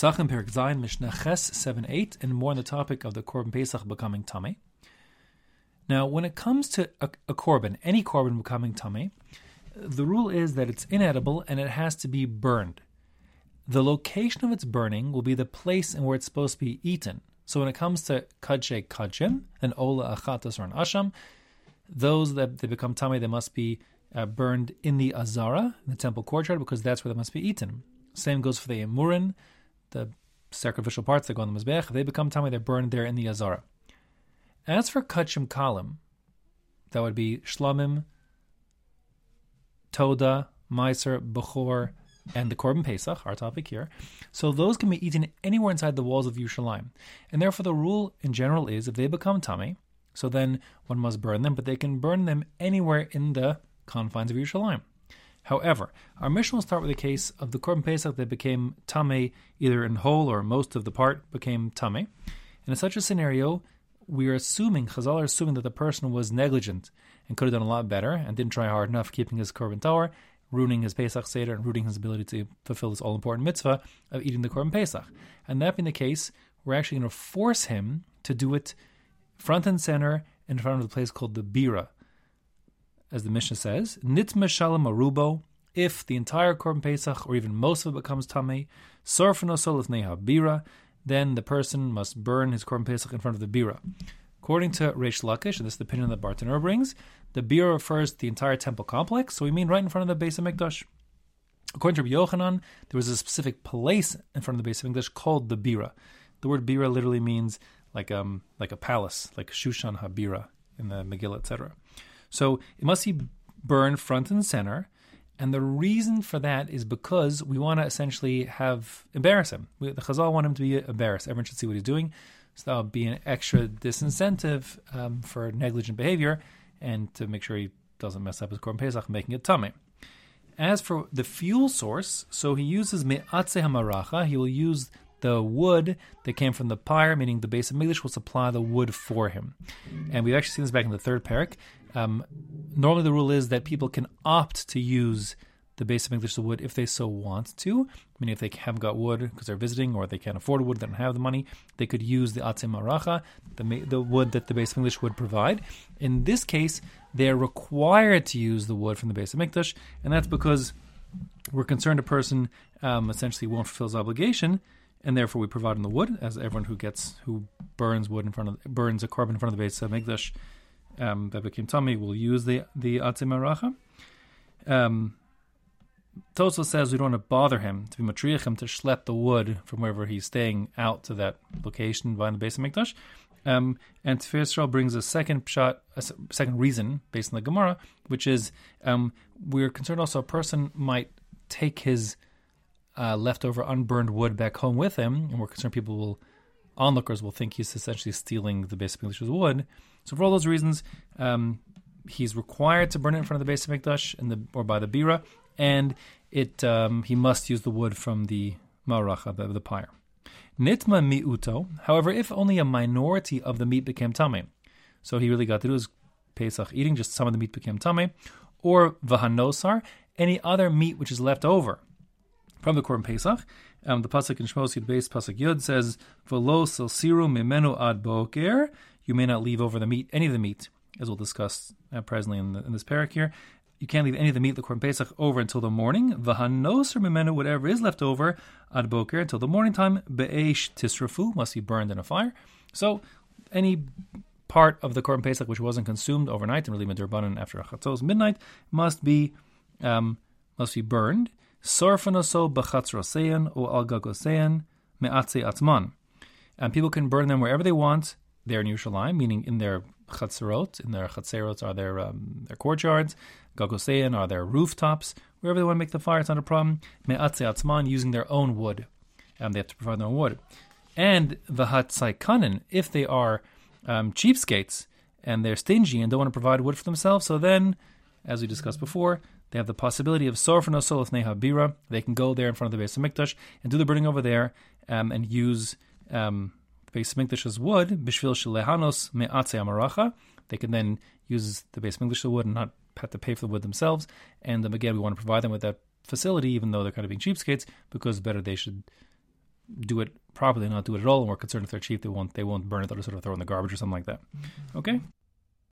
Pesachim Perik Zayin Mishnah Ches 7 8, and more on the topic of the Korban Pesach becoming Tameh. Now, when it comes to a, a Korban, any Korban becoming Tameh, the rule is that it's inedible and it has to be burned. The location of its burning will be the place in where it's supposed to be eaten. So when it comes to Kadshe Kadshim, an Ola Achatas or an Asham, those that they become Tameh, they must be uh, burned in the Azara, in the temple courtyard, because that's where they must be eaten. Same goes for the Emurin, the sacrificial parts that go on the Mizbech, they become Tameh, they're burned there in the Azara. As for Kadshim Kalim, that would be Shlamim, Toda, Meiser, Bechor, and the Korban Pesach, our topic here. So those can be eaten anywhere inside the walls of Yerushalayim. And therefore the rule in general is if they become Tameh, so then one must burn them, but they can burn them anywhere in the confines of Yerushalayim. However, our Mishnah will start with the case of the Korban Pesach that became Tameh, either in whole or most of the part became Tameh. And in such a scenario, we are assuming, Chazal are assuming that the person was negligent and could have done a lot better and didn't try hard enough keeping his Korban Tahor, ruining his Pesach Seder and ruining his ability to fulfill this all important mitzvah of eating the Korban Pesach. And that being the case, we're actually going to force him to do it front and center in front of the place called the Bira. As the Mishnah says, Nitma Shalom Arubo, if the entire Korban Pesach or even most of it becomes Tameh, Sorfano Solif Neha Bira, then the person must burn his Korban Pesach in front of the Bira. According to Reish Lakish, and this is the opinion that Bartenura brings, the Bira refers to the entire temple complex, so we mean right in front of the Beis HaMikdash. According to Yochanan, there was a specific place in front of the Beis HaMikdash called the Bira. The word Bira literally means like um like a palace, like Shushan Habira in the Megillah, etc. So it must be burned front and center, and the reason for that is because we want to essentially have embarrass him. We, the Chazal want him to be embarrassed. Everyone should see what he's doing. So that'll be an extra disincentive um, for negligent behavior and to make sure he doesn't mess up his Korban Pesach, making it Tameh. As for the fuel source, so he uses me'atze hamaracha. He will use the wood that came from the pyre, meaning the Beis HaMikdash will supply the wood for him. And we've actually seen this back in the third parak. Um, normally, the rule is that people can opt to use the Beis HaMikdash wood if they so want to. I mean, if they haven't got wood because they're visiting or they can't afford wood, they don't have the money, they could use the Atzim Maracha, the, the wood that the Beis HaMikdash would provide. In this case, they're required to use the wood from the Beis HaMikdash, and that's because we're concerned a person um, essentially won't fulfill his obligation, and therefore we provide him the wood, as everyone who gets who burns wood in front of burns a korban in front of the Beis HaMikdash um, that became Tameh will use the the Atzim Maracha. Um, Toso says we don't want to bother him to be matriach him to schlep the wood from wherever he's staying out to that location via the Beis HaMikdash. Um, and Tiferes Yisrael brings a second shot, a second reason based on the Gemara, which is um, we're concerned also a person might take his uh, leftover unburned wood back home with him, and we're concerned people will, onlookers will think he's essentially stealing the Beis HaMikdash's wood. So for all those reasons, um, he's required to burn it in front of the Beis HaMikdash the, or by the Bira, and it um, he must use the wood from the maracha, the, the pyre. Nitma miuto. However, if only a minority of the meat became Tameh, so he really got to do his Pesach eating, just some of the meat became Tameh, or vahanosar, any other meat which is left over from the Korban Pesach. Um, the pasuk in Shmos Yud Beis pasuk Yud says, "V'lo siru mimenu ad boker." You may not leave over the meat, any of the meat, as we'll discuss uh, presently in, the, in this parak here you can't leave any of the meat, the korban pesach, over until the morning. V'hanosar mimenu, whatever is left over, ad boker until the morning time. Be'esh tisrafu must be burned in a fire. So any part of the korban pesach which wasn't consumed overnight and really midrabanan after chatzos midnight must be um, must be burned. Sorfanoso b'chatzroseyan o al gagoseyan me'atze atzman. And people can burn them wherever they want. There in Yerushalayim, meaning in their chatzerot, in their chatzerot are their um, their courtyards, gagosein are their rooftops, wherever they want to make the fire, it's not a problem. Me'atze atzman, using their own wood. Um, they have to provide their own wood. And the v'hatzaikanin, if they are um, cheapskates and they're stingy and don't want to provide wood for themselves, so then, as we discussed before, they have the possibility of sorfano solif neha bira. They can go there in front of the Beis HaMikdash and do the burning over there um, and use um, the Beis HaMikdash's wood, bishvil shelehanos me'atze amaracha. They can then use the Beis HaMikdash wood and not have to pay for the wood themselves. And um, again, we want to provide them with that facility, even though they're kind of being cheapskates, because better they should do it properly, not do it at all, and we're concerned if they're cheap, they won't they won't burn it. They'll just sort of throw in the garbage or something like that. Okay.